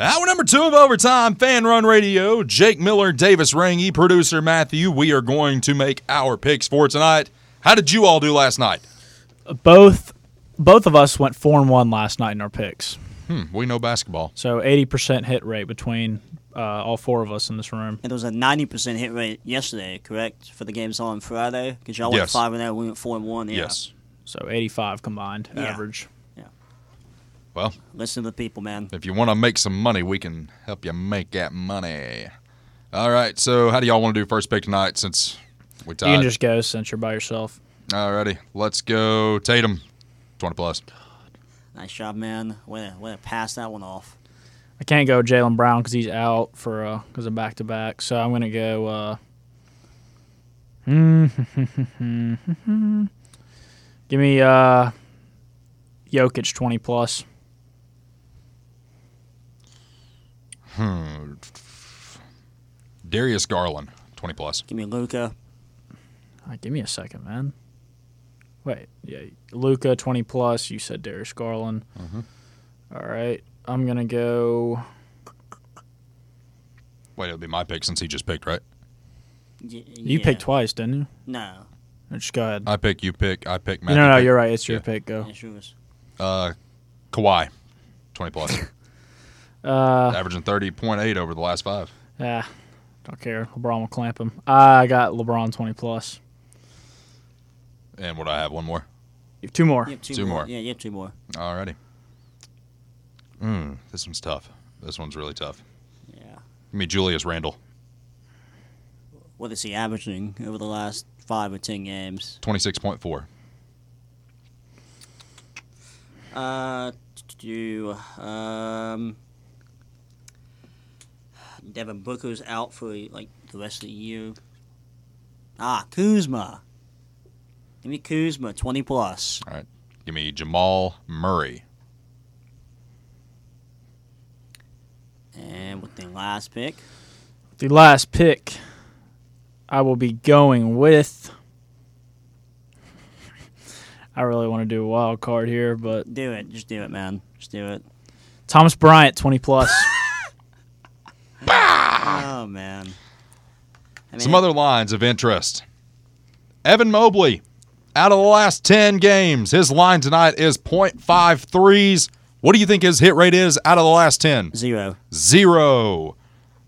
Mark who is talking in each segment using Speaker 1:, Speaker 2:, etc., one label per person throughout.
Speaker 1: Hour number two of Overtime Fan Run Radio. Jake Miller, Davis Rangy, producer Matthew. We are going to make our picks for tonight. How did you all do last night?
Speaker 2: Both both of us went four and one last night in our picks.
Speaker 1: Hmm, we know basketball.
Speaker 2: So eighty percent hit rate between uh, all four of us in this room.
Speaker 3: And there was a 90% hit rate yesterday, correct, for the games on Friday? Because y'all went 5 and 0, we went 4 and 1. Yeah.
Speaker 1: Yes.
Speaker 2: So eighty five combined
Speaker 3: Yeah.
Speaker 2: average.
Speaker 1: Well,
Speaker 3: Listen to the people, man.
Speaker 1: if you want to make some money, we can help you make that money. All right. So, how do y'all want to do first pick tonight since we
Speaker 2: You can just go since you're by yourself.
Speaker 1: All righty. Let's go Tatum. 20 plus.
Speaker 3: Nice job, man. Way to, way to pass that one off.
Speaker 2: I can't go Jaylen Brown because he's out for because of back to back. So I'm gonna go. Uh, give me uh, Jokic twenty plus.
Speaker 1: Hmm. Darius Garland. 20 plus.
Speaker 3: Give me Luka.
Speaker 2: Uh, give me a second, man. Wait, yeah, Luka twenty plus. You said Darius Garland. All right, I'm gonna go.
Speaker 1: Wait, it'll be my pick since he just picked, right?
Speaker 3: Y-
Speaker 2: You picked twice, didn't you?
Speaker 3: No.
Speaker 2: Just go ahead.
Speaker 1: I pick, you pick, I pick,
Speaker 2: no,
Speaker 1: Matthew.
Speaker 2: no,
Speaker 1: pick.
Speaker 2: you're right. It's your
Speaker 1: Yeah.
Speaker 2: pick. Go.
Speaker 3: Yeah, sure.
Speaker 1: Uh, Kawhi. 20 plus.
Speaker 2: Uh,
Speaker 1: Averaging 30.8 over the last five.
Speaker 2: Yeah, don't care. LeBron will clamp him. I got LeBron twenty plus.
Speaker 1: And would I have one more?
Speaker 2: You have Two more.
Speaker 3: You have two,
Speaker 1: Two
Speaker 3: more.
Speaker 1: more.
Speaker 3: Yeah, you have two more.
Speaker 1: Alrighty. Hmm. This one's tough. This one's really tough.
Speaker 3: Yeah.
Speaker 1: Give me Julius Randle.
Speaker 3: What is he averaging over the last five or ten games?
Speaker 1: 26.4.
Speaker 3: Uh, do um, Devin Booker's out for like the rest of the year. Ah, Kuzma. Give me Kuzma, twenty plus. All right.
Speaker 1: Give me Jamal Murray.
Speaker 3: And with the last pick,
Speaker 2: The last pick, I will be going with. I really want to do a wild card here, but
Speaker 3: do it. Just do it, man. Just do it.
Speaker 2: Thomas Bryant twenty plus.
Speaker 3: Oh man. I mean,
Speaker 1: Some other lines of interest. Evan Mobley, out of the last 10 games, his line tonight is 0.5 threes. What do you think his hit rate is out of the last 10?
Speaker 3: zero.
Speaker 1: Zero.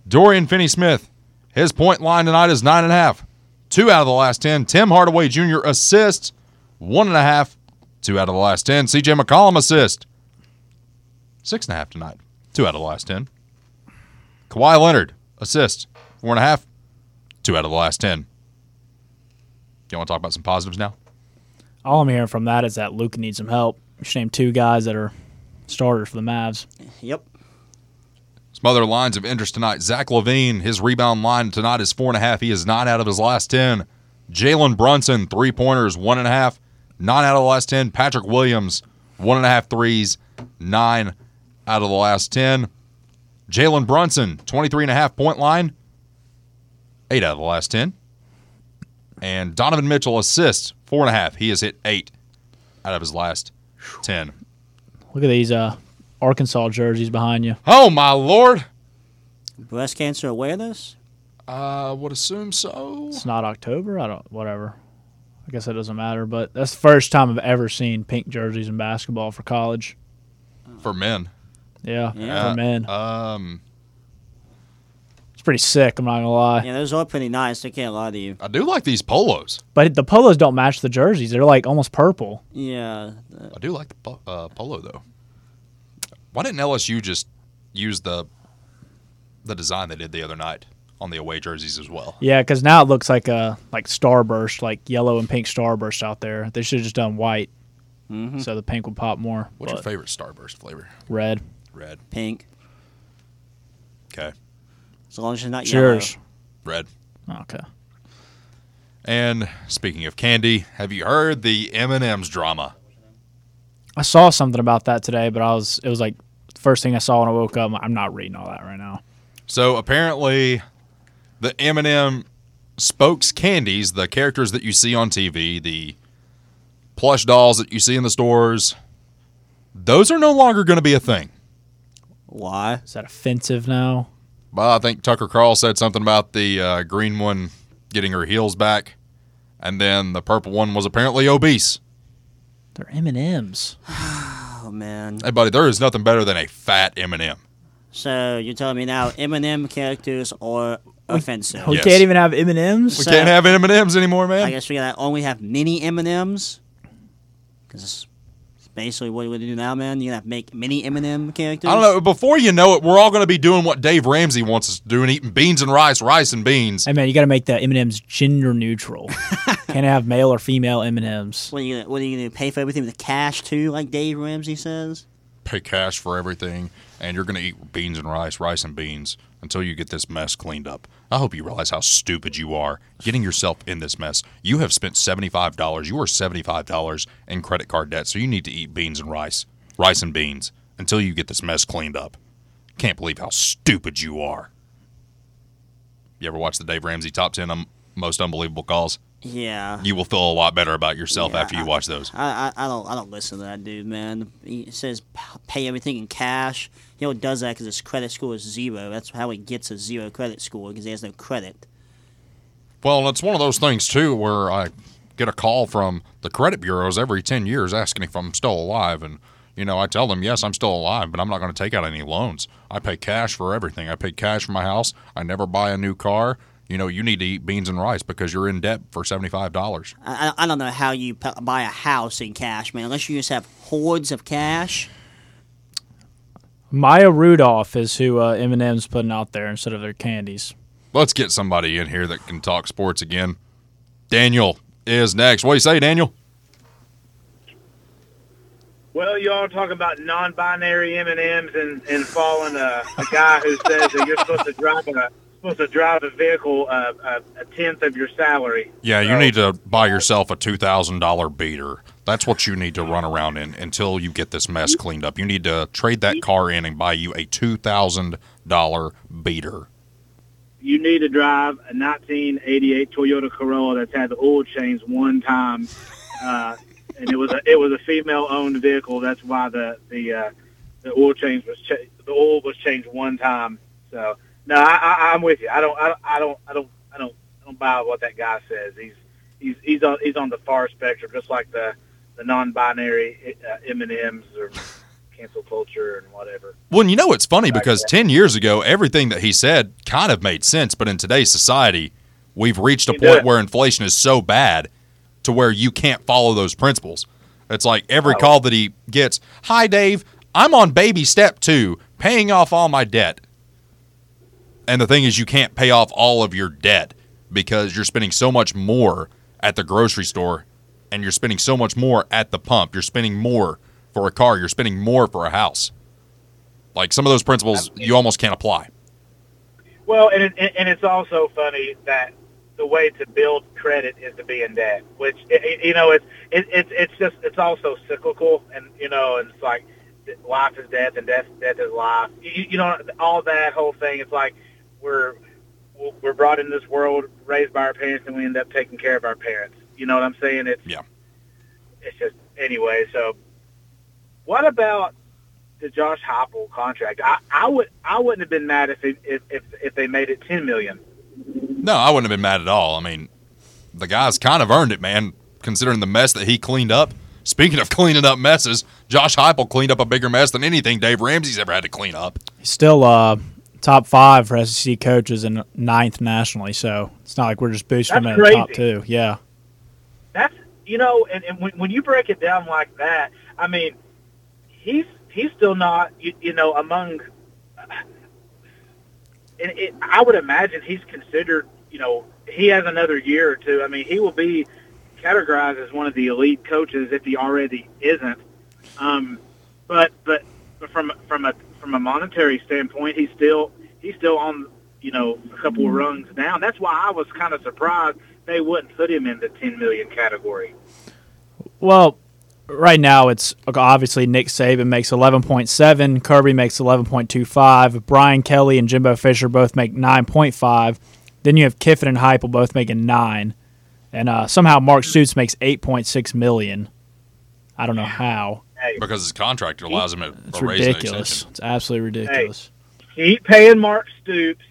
Speaker 1: Dorian Finney Smith, his point line tonight is 9.5. Two out of the last 10. Tim Hardaway Jr. assists, 1.5. Two out of the last 10. CJ McCollum assist, 6.5 tonight. Two out of the last 10. Kawhi Leonard assist, four and a half, two out of the last 10. You want to talk about some positives now?
Speaker 2: All I'm hearing from that is that Luka needs some help. Just name two guys that are starters for the Mavs.
Speaker 3: Yep.
Speaker 1: Some other lines of interest tonight. Zach LaVine, his rebound line tonight is four and a half. He is nine out of his last ten. Jalen Brunson, three pointers, one and a half, nine out of the last ten. Patrick Williams, one and a half threes, nine out of the last ten. Jalen Brunson, 23 and a half point line, eight out of the last ten. And Donovan Mitchell assists, four and a half. He has hit eight out of his last ten.
Speaker 2: Look at these uh, Arkansas jerseys behind you.
Speaker 1: Oh my lord!
Speaker 3: Breast cancer awareness.
Speaker 1: I would assume so.
Speaker 2: It's not October. I don't. Whatever. I guess it doesn't matter. But that's the first time I've ever seen pink jerseys in basketball for college.
Speaker 1: For men.
Speaker 2: Yeah,
Speaker 3: Yeah.
Speaker 2: for men.
Speaker 1: Um,
Speaker 2: It's pretty sick. I'm not gonna lie.
Speaker 3: Yeah, those are pretty nice. I can't lie to you.
Speaker 1: I do like these polos.
Speaker 2: But the polos don't match the jerseys. They're like almost purple.
Speaker 3: Yeah.
Speaker 1: I do like the po- uh, polo though. Why didn't LSU just use the the design they did the other night on the away jerseys as well?
Speaker 2: Yeah, because now it looks like a like starburst, like yellow and pink starburst out there. They should have just done white,
Speaker 3: mhm.
Speaker 2: so the pink would pop more.
Speaker 1: What's your favorite Starburst flavor?
Speaker 2: Red.
Speaker 1: Red.
Speaker 3: Pink.
Speaker 1: Okay.
Speaker 3: As long as it's not
Speaker 2: Cheers.
Speaker 1: Red.
Speaker 2: Okay.
Speaker 1: And speaking of candy, have you heard the M&M's drama?
Speaker 2: I saw something about that today, but I was it was like the first thing I saw when I woke up. I'm not reading all that right now.
Speaker 1: So apparently, the M&M spokes candies, the characters that you see on TV, the plush dolls that you see in the stores, those are no longer going to be a thing.
Speaker 3: Why?
Speaker 2: Is that offensive now?
Speaker 1: Well, I think Tucker Carl said something about the uh, green one getting her heels back, and then the purple one was apparently obese.
Speaker 2: They're M and M's.
Speaker 3: Oh man.
Speaker 1: Hey, buddy, there is nothing better than a fat M&M.
Speaker 3: So you're telling me now M&M characters are offensive?
Speaker 2: We
Speaker 1: Yes.
Speaker 2: can't even have M and M's.
Speaker 1: We
Speaker 3: So-
Speaker 1: can't have M&Ms anymore, man.
Speaker 3: I guess we gotta only have mini M&Ms. Because basically what we're gonna do now, man. You're gonna have to make mini M&M characters.
Speaker 1: I don't know. Before you know it, we're all going to be doing what Dave Ramsey wants us to do and eating beans and rice, rice and beans.
Speaker 2: Hey man, you got to make the M and M's gender neutral. can't have male or female M and M's.
Speaker 3: What are you gonna What are you gonna do? Pay for everything with cash too, like Dave Ramsey says?
Speaker 1: Pay cash for everything, and you're going to eat beans and rice, rice and beans until you get this mess cleaned up. I hope you realize how stupid you are getting yourself in this mess. You have spent $75. You are $75 in credit card debt, so you need to eat beans and rice, rice and beans until you get this mess cleaned up. Can't believe how stupid you are. You ever watch the Dave Ramsey top 10 um, most unbelievable calls?
Speaker 3: Yeah.
Speaker 1: You will feel a lot better about yourself
Speaker 3: Yeah,
Speaker 1: after you watch those.
Speaker 3: I, I, I don't I don't listen to that dude, man. He says pay everything in cash. He only does that because his credit score is zero. That's how he gets a zero credit score because he has no credit.
Speaker 1: Well, it's one of those things too where I get a call from the credit bureaus every 10 years asking if I'm still alive and you know, I tell them, "Yes, I'm still alive, but I'm not going to take out any loans. I pay cash for everything. I pay cash for my house. I never buy a new car. You know, you need to eat beans and rice because you're in debt for $75."
Speaker 3: I, I I don't know how you p- buy a house in cash, man. Unless you just have hordes of cash.
Speaker 2: Maya Rudolph is who uh, M and M's putting out there instead of their candies.
Speaker 1: Let's get somebody in here that can talk sports again. Daniel is next. What do you say, Daniel?
Speaker 4: Well, you all talk about non-binary M and M's and and following a, a guy who says that you're supposed to drive a supposed to drive a vehicle uh, a, a tenth of your salary.
Speaker 1: Yeah, you
Speaker 4: So-
Speaker 1: need to buy yourself a two thousand dollar beater. That's what you need to run around in until you get this mess cleaned up. You need to trade that car in and buy you a two thousand dollar beater.
Speaker 4: You need to drive a 1988 Toyota Corolla that's had the oil change one time, uh, and it was a it was a female-owned vehicle. That's why the the uh, the oil change was cha- the oil was changed one time. So no, I, I, I'm with you. I don't I, don't- I don't I don't I don't I don't buy what that guy says. He's he's he's on he's on the far spectrum, just like the the non-binary uh, M and M's or cancel culture and whatever.
Speaker 1: Well, and you know it's funny because
Speaker 4: Right.
Speaker 1: ten years ago, everything that he said kind of made sense, but in today's society, we've reached a
Speaker 4: You
Speaker 1: point where inflation is so bad to where you can't follow those principles. It's like every
Speaker 4: Oh.
Speaker 1: call that he gets, "Hi, Dave. I'm on baby step two, paying off all my debt." And the thing is, you can't pay off all of your debt because you're spending so much more at the grocery store and you're spending so much more at the pump. You're spending more for a car. You're spending more for a house. Like some of those principles, you almost can't apply.
Speaker 4: Well, and it, and it's also funny that the way to build credit is to be in debt, which you know it's it, it's it's just it's also cyclical, and you know and it's like life is death and death death is life. You, you know all that whole thing. It's like we're we're brought in this world, raised by our parents, and we end up taking care of our parents. You know what I'm saying? It's
Speaker 1: Yeah.
Speaker 4: It's just anyway. So, what about the Josh Heupel contract? I, I would I wouldn't have been mad if it, if, if if they made it ten million.
Speaker 1: No, I wouldn't have been mad at all. I mean, the guy's kind of earned it, man, considering the mess that he cleaned up. Speaking of cleaning up messes, Josh Heupel cleaned up a bigger mess than anything Dave Ramsey's ever had to clean up.
Speaker 2: He's still uh, top five for SEC coaches and ninth nationally. So it's not like we're just boosting him
Speaker 4: That's
Speaker 2: in the top two. Yeah.
Speaker 4: That's you know, and, and when, when you break it down like that, I mean, he's he's still not you, you know among. And it, I would imagine he's considered. You know, he has another year or two. I mean, he will be categorized as one of the elite coaches if he already isn't. Um, but but but from from a from a monetary standpoint, he's still he's still on you know a couple of rungs down. That's why I was kind of surprised they wouldn't put him in the ten million category.
Speaker 2: Well, right now it's obviously Nick Saban makes 11.7, Kirby makes 11.25, Brian Kelly and Jimbo Fisher both make 9.5. Then you have Kiffin and Heupel both making 9. And uh, somehow Mark Stoops makes 8.6 million. I don't know how.
Speaker 4: Hey.
Speaker 1: because his contract allows him to
Speaker 2: It's
Speaker 1: raise an
Speaker 2: ridiculous.
Speaker 1: extension.
Speaker 2: It's absolutely ridiculous.
Speaker 4: keep paying Mark Stoops,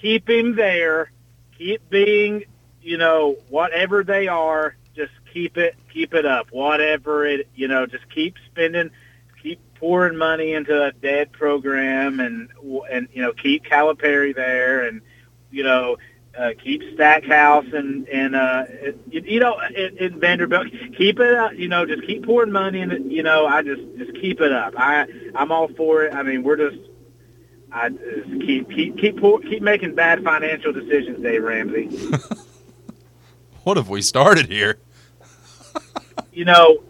Speaker 4: keep him there, keep being, you know, whatever they are, just keep it, keep it up. Whatever it, you know, just keep spending, keep pouring money into a dead program, and and you know, keep Calipari there, and you know. Uh, keep Stackhouse and and uh, you, you know in, in Vanderbilt. Keep it up. You know, just keep pouring money in it. You know, I just just keep it up. I I'm all for it. I mean, we're just I just keep keep keep pour, keep making bad financial decisions, Dave Ramsey.
Speaker 1: What have we started here?
Speaker 4: You know,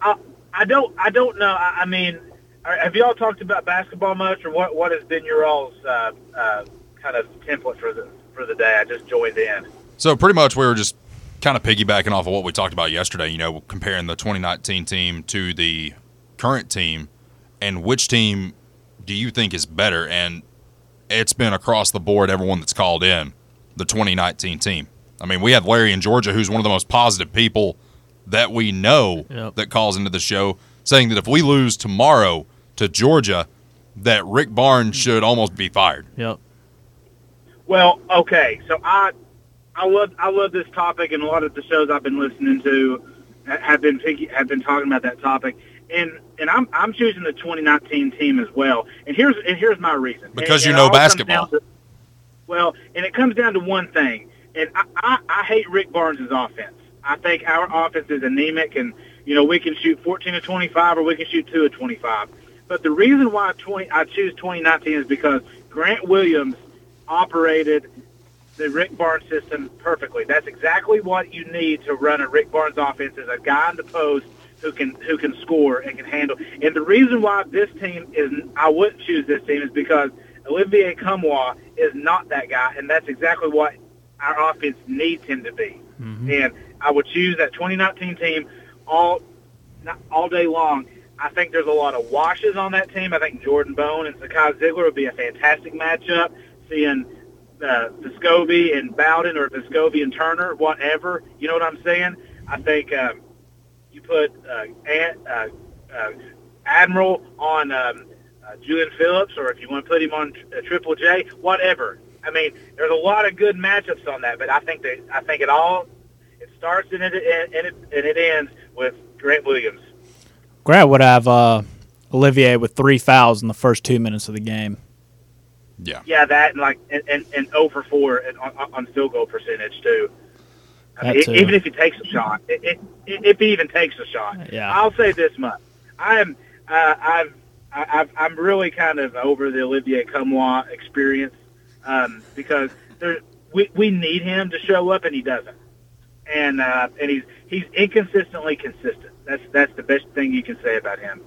Speaker 4: I I don't I don't know. I, I mean, have y'all talked about basketball much, or what? What has been your all's uh, uh, kind of template for the for the day? I just joined in.
Speaker 1: So pretty much we were just kind of piggybacking off of what we talked about yesterday, you know, comparing the 2019 team to the current team and which team do you think is better and it's been across the board everyone that's called in the 2019 team. I mean, we have Larry in Georgia who's one of the most positive people that we know
Speaker 2: Yep.
Speaker 1: that calls into the show saying that if we lose tomorrow to Georgia that Rick Barnes should almost be fired.
Speaker 2: Yep.
Speaker 4: Well, okay, so I I love I love this topic, and a lot of the shows I've been listening to have been have been talking about that topic, and and I'm I'm choosing the 2019 team as well. And here's and here's my reason
Speaker 1: Because
Speaker 4: And-
Speaker 1: you
Speaker 4: and
Speaker 1: know basketball.
Speaker 4: to- well, and it comes down to one thing, and I, I, I hate Rick Barnes' offense. I think our offense is anemic, and you know we can shoot 14 to 25, or we can shoot two to 25. But the reason why 20, I choose 2019 is because Grant Williams operated the Rick Barnes system perfectly. That's exactly what you need to run a Rick Barnes offense is a guy in the post who can who can score and can handle. And the reason why this team is I wouldn't choose this team is because Olivier Nkamhoua is not that guy, and that's exactly what our offense needs him to be. Mm-hmm. And I would choose that 2019 team all not all day long. I think there's a lot of washes on that team. I think Jordan Bone and Zakai Zeigler would be a fantastic matchup. Seeing uh, Vescovi and Bowden or Vescovi and Turner, whatever. You know what I'm saying? I think um, you put uh, Ant, uh, uh, Admiral on um, uh, Julian Phillips, or if you want to put him on uh, Triple J, whatever. I mean, there's a lot of good matchups on that, but I think that I think it all it starts and it and it, and it ends with Grant Williams.
Speaker 2: Grant would have uh, Olivier with three fouls in the first two minutes of the game.
Speaker 1: Yeah.
Speaker 4: Yeah, that and like and and, and over four and on, on field goal percentage too. I mean,
Speaker 2: That too.
Speaker 4: even if he takes a shot, it, it, if he even takes a shot,
Speaker 2: Yeah.
Speaker 4: I'll say this much: I am, uh, I've, I- I've, I'm really kind of over the Olivier Nkamhoua experience um, because there, we we need him to show up and he doesn't, and uh, and he's he's inconsistently consistent. That's that's the best thing you can say about him.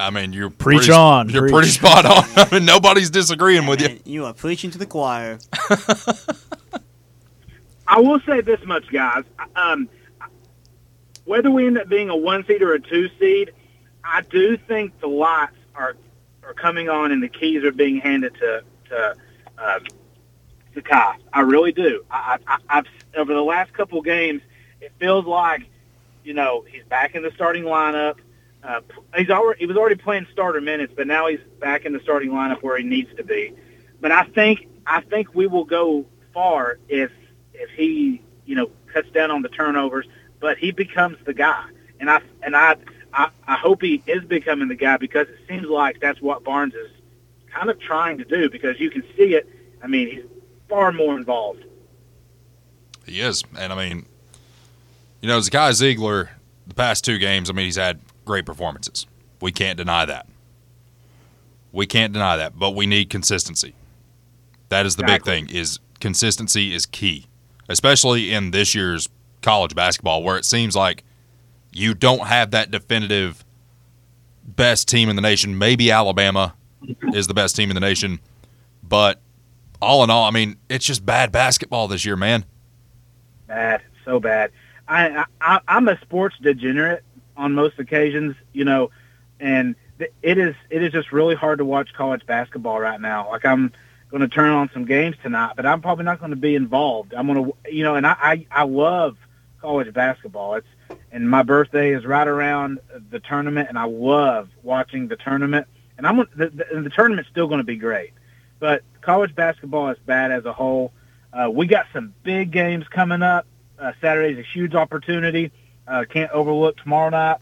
Speaker 1: I mean, you're
Speaker 2: Preach
Speaker 1: pretty,
Speaker 2: on,
Speaker 1: You're
Speaker 2: preach.
Speaker 1: pretty spot on. I mean, nobody's disagreeing with you.
Speaker 3: Man, you are preaching to the choir.
Speaker 4: I will say this much, guys. Um, whether we end up being a one seed or a two seed, I do think the lights are are coming on and the keys are being handed to to um, to Kai. I really do. I, I, I've over the last couple games, it feels like you know he's back in the starting lineup. Uh, he's already he was already playing starter minutes, but now he's back in the starting lineup where he needs to be. But I think I think we will go far if if he you know cuts down on the turnovers, but he becomes the guy. And I and I I, I hope he is becoming the guy because it seems like that's what Barnes is kind of trying to do because you can see it. I mean, he's far more involved.
Speaker 1: He is, and I mean, you know, Zakai Zeigler, the past two games, I mean, he's had great performances. We can't deny that. We can't deny that, but we need consistency. That is the
Speaker 4: Exactly.
Speaker 1: big thing. Is consistency is key, especially in this year's college basketball, where it seems like you don't have that definitive best team in the nation. Maybe Alabama is the best team in the nation, but all in all, I mean, it's just bad basketball this year, man.
Speaker 4: bad, so bad. I, I I'm a sports degenerate on most occasions, you know, and th- it is it is just really hard to watch college basketball right now. Like I'm going to turn on some games tonight, but I'm probably not going to be involved. I'm going to, you know, and I, I I love college basketball. It's and my birthday is right around the tournament, and I love watching the tournament. And I'm the, the, the tournament's still going to be great, but college basketball is bad as a whole. Uh, we got some big games coming up. Uh, Saturday's a huge opportunity. Uh, can't overlook tomorrow night.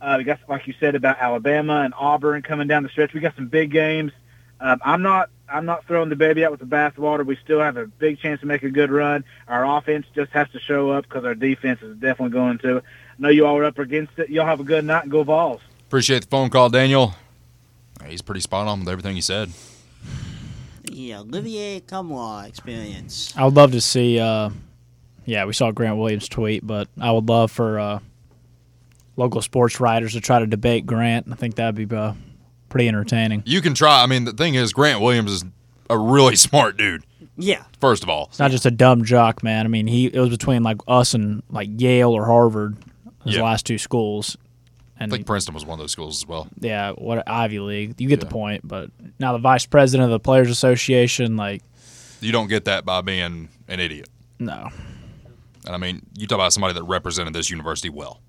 Speaker 4: Uh, we got, like you said, about Alabama and Auburn coming down the stretch. We got some big games. Um, I'm not I'm not throwing the baby out with the bathwater. We still have a big chance to make a good run. Our offense just has to show up because our defense is definitely going to. I know you all are up against it. Y'all have a good night and go Vols.
Speaker 1: Appreciate the phone call, Daniel. He's pretty spot on with everything he said.
Speaker 3: The Olivier Nkamhoua experience.
Speaker 2: I would love to see. Uh, yeah, we saw Grant Williams tweet, but I would love for uh, local sports writers to try to debate Grant. I think that'd be uh, pretty entertaining.
Speaker 1: You can try. I mean, the thing is, Grant Williams is a really smart dude.
Speaker 3: Yeah.
Speaker 1: First of all,
Speaker 2: It's not just a dumb jock, man. I mean, he it was between like us and like Yale or Harvard, his
Speaker 1: Yeah.
Speaker 2: last two schools, And
Speaker 1: I
Speaker 2: and
Speaker 1: think Princeton was one of those schools as well.
Speaker 2: yeah, what Ivy League. You get the point. But now the vice president of the Players Association, like,
Speaker 1: You don't get that by being an idiot.
Speaker 2: no,
Speaker 1: And I mean, you talk about somebody that represented this university well.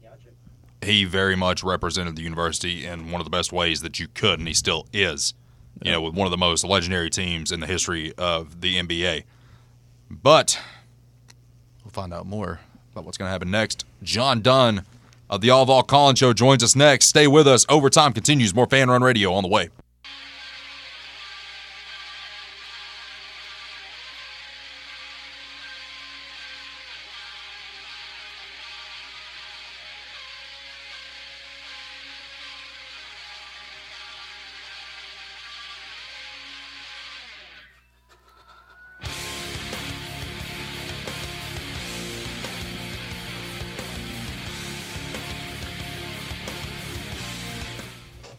Speaker 1: He very much represented the university in one of the best ways that you could, and he still is. You know, with one of the most legendary teams in the history of the NBA. But we'll find out more about what's going to happen next. John Dunn of the All Vol Collins Show joins us next. Stay with us. Overtime continues. More Fan Run Radio on the way.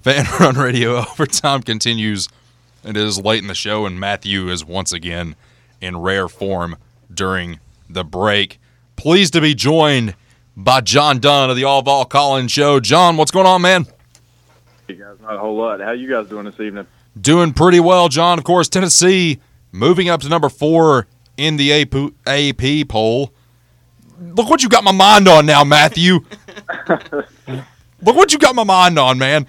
Speaker 1: Fan Run Radio overtime continues. It is late in the show, and Matthew is once again in rare form during the break. Pleased to be joined by John Dunn of the All Vol Collins Show. John, what's going on, man?
Speaker 5: Hey guys, not a whole lot. How you guys doing this evening?
Speaker 1: Doing pretty well, John. Of course, Tennessee moving up to number four in the AP, AP poll. Look what you got my mind on now, Matthew. Look what you got my mind on, man.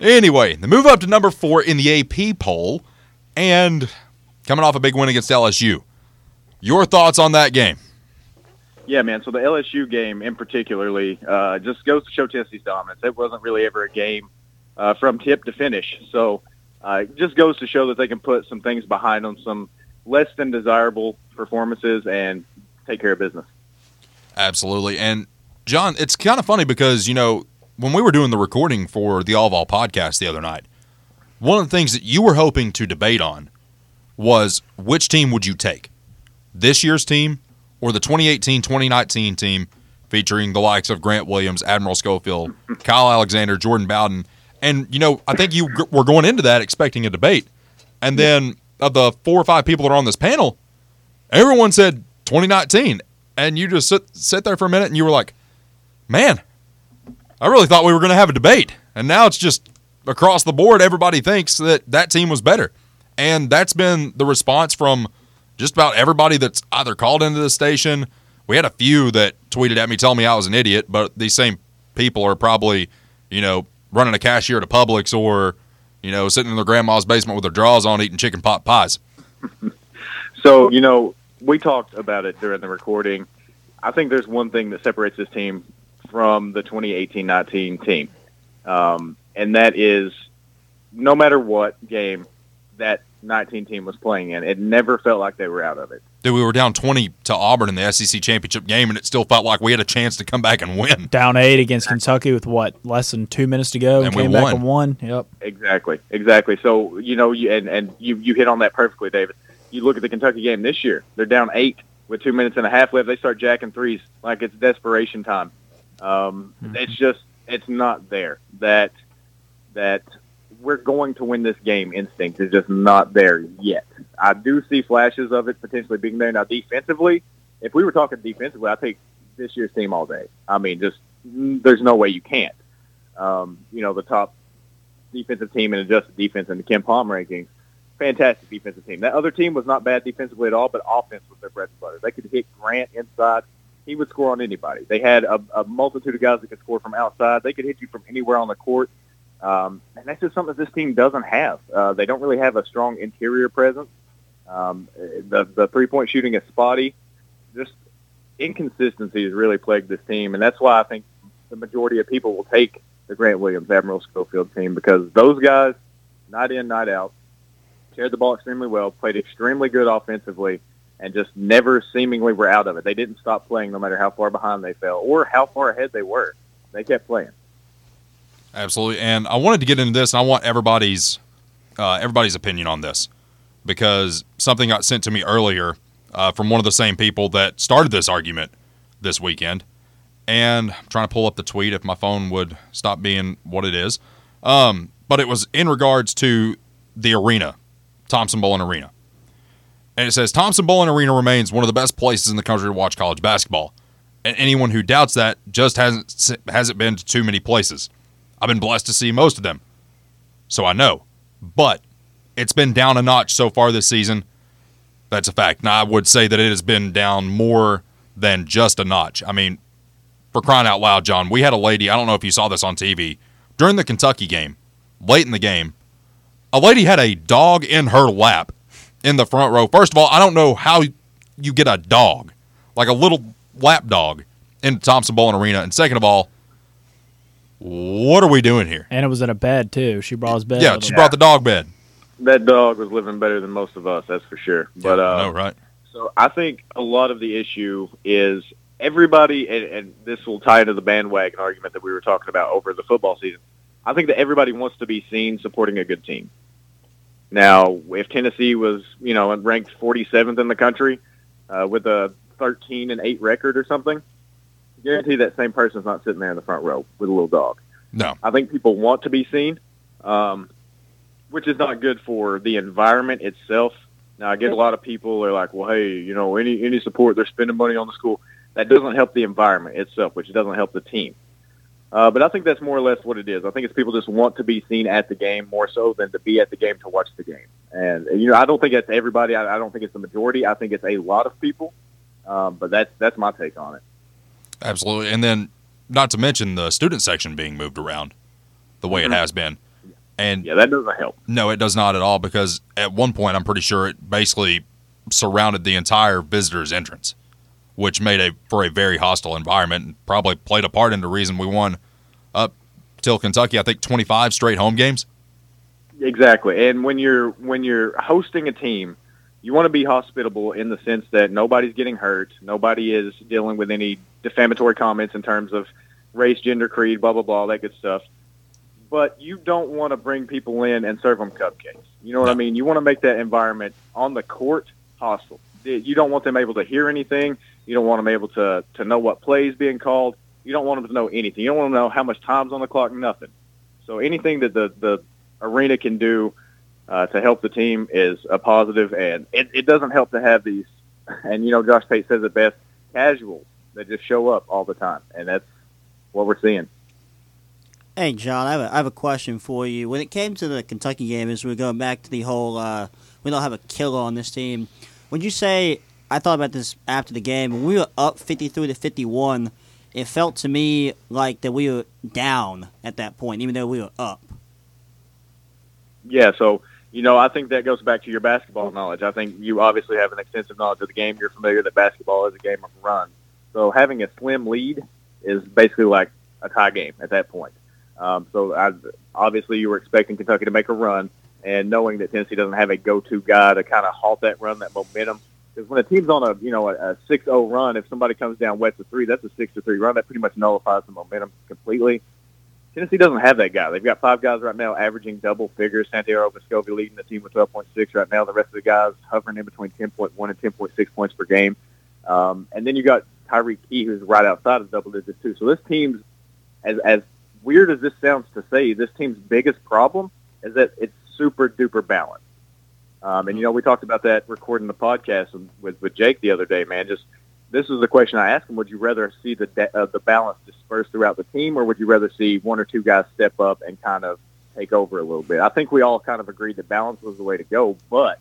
Speaker 1: Anyway, the move up to number four in the AP poll and coming off a big win against LSU. Your thoughts on that game?
Speaker 5: Yeah, man. So the LSU game, in particularly, uh, just goes to show Tennessee's dominance. It wasn't really ever a game uh, from tip to finish. So uh, it just goes to show that they can put some things behind them, some less than desirable performances, and take care of business.
Speaker 1: Absolutely. And John, it's kind of funny because, you know, when we were doing the recording for the All Vol podcast the other night, one of the things that you were hoping to debate on was which team would you take? This year's team or the 2018 2019 team featuring the likes of Grant Williams, Admiral Schofield, Kyle Alexander, Jordan Bowden. And, you know, I think you were going into that expecting a debate. And then of the four or five people that are on this panel, everyone said 2019. And you just sit, sit there for a minute and you were like, man, I really thought we were going to have a debate. And now it's just across the board, everybody thinks that that team was better. And that's been the response from just about everybody that's either called into the station. We had a few that tweeted at me telling me I was an idiot, but these same people are probably, you know, running a cashier to Publix or, you know, sitting in their grandma's basement with their drawers on eating chicken pot pies.
Speaker 5: So, you know, we talked about it during the recording. I think there's one thing that separates this team from the 2018-19 team, um, and that is no matter what game that 19 team was playing in, it never felt like they were out of it.
Speaker 1: Dude, we were down 20 to Auburn in the SEC championship game, and it still felt like we had a chance to come back and win.
Speaker 2: down eight against Kentucky with what less than two minutes to go,
Speaker 1: And we
Speaker 2: came back
Speaker 1: won.
Speaker 2: and won. Yep.
Speaker 5: Exactly, exactly. So you know, you, and and you you hit on that perfectly, David. You look at the Kentucky game this year; they're down eight with two minutes and a half left. They start jacking threes like it's desperation time. Um, It's just it's not there. That that we're going to win this game instinct is just not there yet. I do see flashes of it potentially being there now defensively. If we were talking defensively, I take this year's team all day. I mean, just mm, there's no way you can't. Um, you know, the top defensive team and adjusted defense in the KenPom rankings. Fantastic defensive team. That other team was not bad defensively at all, but offense was their bread and butter. They could hit Grant inside. He would score on anybody. They had a, a multitude of guys that could score from outside. They could hit you from anywhere on the court. Um, and that's just something that this team doesn't have. Uh, they don't really have a strong interior presence. Um, the the three point shooting is spotty. Just inconsistency has really plagued this team, and that's why I think the majority of people will take the Grant Williams Admiral Schofield team because those guys, night in, night out, shared the ball extremely well, played extremely good offensively, and just never seemingly were out of it. They didn't stop playing no matter how far behind they fell or how far ahead they were. They kept playing.
Speaker 1: Absolutely, and I wanted to get into this, and I want everybody's uh, everybody's opinion on this because something got sent to me earlier uh, from one of the same people that started this argument this weekend. And I'm trying to pull up the tweet if my phone would stop being what it is. Um, but it was in regards to the arena, Thompson Boling Arena. And it says Thompson Boling Arena remains one of the best places in the country to watch college basketball. And anyone who doubts that just hasn't hasn't been to too many places. I've been blessed to see most of them. So I know. But it's been down a notch so far this season. That's a fact. Now, I would say that it has been down more than just a notch. I mean, for crying out loud, John, we had a lady, I don't know if you saw this on TV, during the Kentucky game, late in the game, a lady had a dog in her lap in the front row. First of all, I don't know how you get a dog, like a little lap dog, in Thompson Boling Arena. And second of all, what are we doing here?
Speaker 2: And it was in a bed too. She brought his bed.
Speaker 1: Yeah, she brought the dog bed.
Speaker 5: That dog was living better than most of us, that's for sure. But
Speaker 1: yeah,
Speaker 5: uh,
Speaker 1: no, right?
Speaker 5: So I think a lot of the issue is everybody, and, and this will tie into the bandwagon argument that we were talking about over the football season. I think that everybody wants to be seen supporting a good team. Now, if Tennessee was, you know, ranked 47th in the country uh, with a 13 and 8 record or something, I guarantee that same person's not sitting there in the front row with a little dog.
Speaker 1: No.
Speaker 5: I think people want to be seen, um, which is not good for the environment itself. Now, I get a lot of people are like, well, hey, you know, any any support, they're spending money on the school. That doesn't help the environment itself, which doesn't help the team. Uh, but I think that's more or less what it is. I think it's people just want to be seen at the game more so than to be at the game to watch the game. And you know, I don't think that's everybody. I, I don't think it's the majority. I think it's a lot of people. Um, but that's that's my take on it.
Speaker 1: Absolutely, and then not to mention the student section being moved around the way
Speaker 5: Mhm.
Speaker 1: it has been. And
Speaker 5: Yeah, that doesn't help.
Speaker 1: no, it does not at all because at one point I'm pretty sure it basically surrounded the entire visitors entrance, which made a for a very hostile environment and probably played a part in the reason we won up till Kentucky. I think 25 straight home games.
Speaker 5: Exactly. And when you're when you're hosting a team, you want to be hospitable in the sense that nobody's getting hurt, nobody is dealing with any defamatory comments in terms of race, gender, creed, blah blah blah, that good stuff. But you don't want to bring people in and serve them cupcakes. You know what I mean? You want to make that environment on the court hostile. You don't want them able to hear anything. You don't want them able to to know what plays being called. You don't want them to know anything. You don't want them to know how much time's on the clock. Nothing. So anything that the the arena can do uh, to help the team is a positive, and it, it doesn't help to have these. And you know, Josh Pate says it best: casuals that just show up all the time, and that's what we're seeing.
Speaker 3: Hey, John, I have, a, I have a question for you. When it came to the Kentucky game, as we're going back to the whole, uh, we don't have a killer on this team. Would you say, I thought about this after the game, when we were up 53 to 51, it felt to me like that we were down at that point, even though we were up.
Speaker 5: Yeah, so you know, I think that goes back to your basketball knowledge. I think you obviously have an extensive knowledge of the game. You're familiar that basketball is a game of runs. So having a slim lead is basically like a tie game at that point. Um, so I, obviously you were expecting Kentucky to make a run, and knowing that Tennessee doesn't have a go-to guy to kind of halt that run, that momentum. Because when a team's on a you know a, a 6-0 run, if somebody comes down wet to three, that's a six to three run. That pretty much nullifies the momentum completely. Tennessee doesn't have that guy. They've got five guys right now averaging double figures. Santiago Vescovi leading the team with 12.6 right now. The rest of the guys hovering in between 10.1 and 10.6 points per game. Um, and then you got Tyreke Key, who's right outside of double digits too. So this team's, as as weird as this sounds to say, this team's biggest problem is that it's super duper balanced. Um, and you know, we talked about that recording the podcast with with Jake the other day, man. Just this is the question I asked him: Would you rather see the de- uh, the balance dispersed throughout the team, or would you rather see one or two guys step up and kind of take over a little bit? I think we all kind of agreed that balance was the way to go. But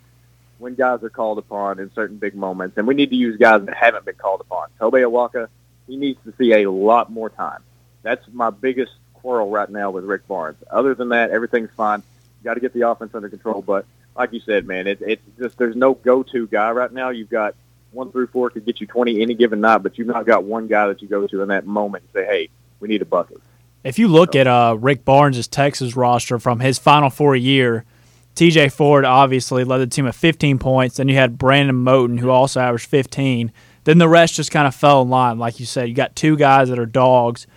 Speaker 5: when guys are called upon in certain big moments, and we need to use guys that haven't been called upon. Tobe Awaka He needs to see a lot more time. That's my biggest quarrel right now with Rick Barnes. Other than that, everything's fine. Got to get the offense under control, but like you said, man, it, it's just there's no go-to guy right now. You've got one through four could get you 20 any given night, but you've not got one guy that you go to in that moment and say, hey, we need a bucket.
Speaker 2: If you look at uh, Rick Barnes' Texas roster from his Final Four year, TJ Ford obviously led the team at 15 points. Then you had Brandon Mouton, who also averaged 15. Then the rest just kind of fell in line. Like you said, you got two guys that are dogs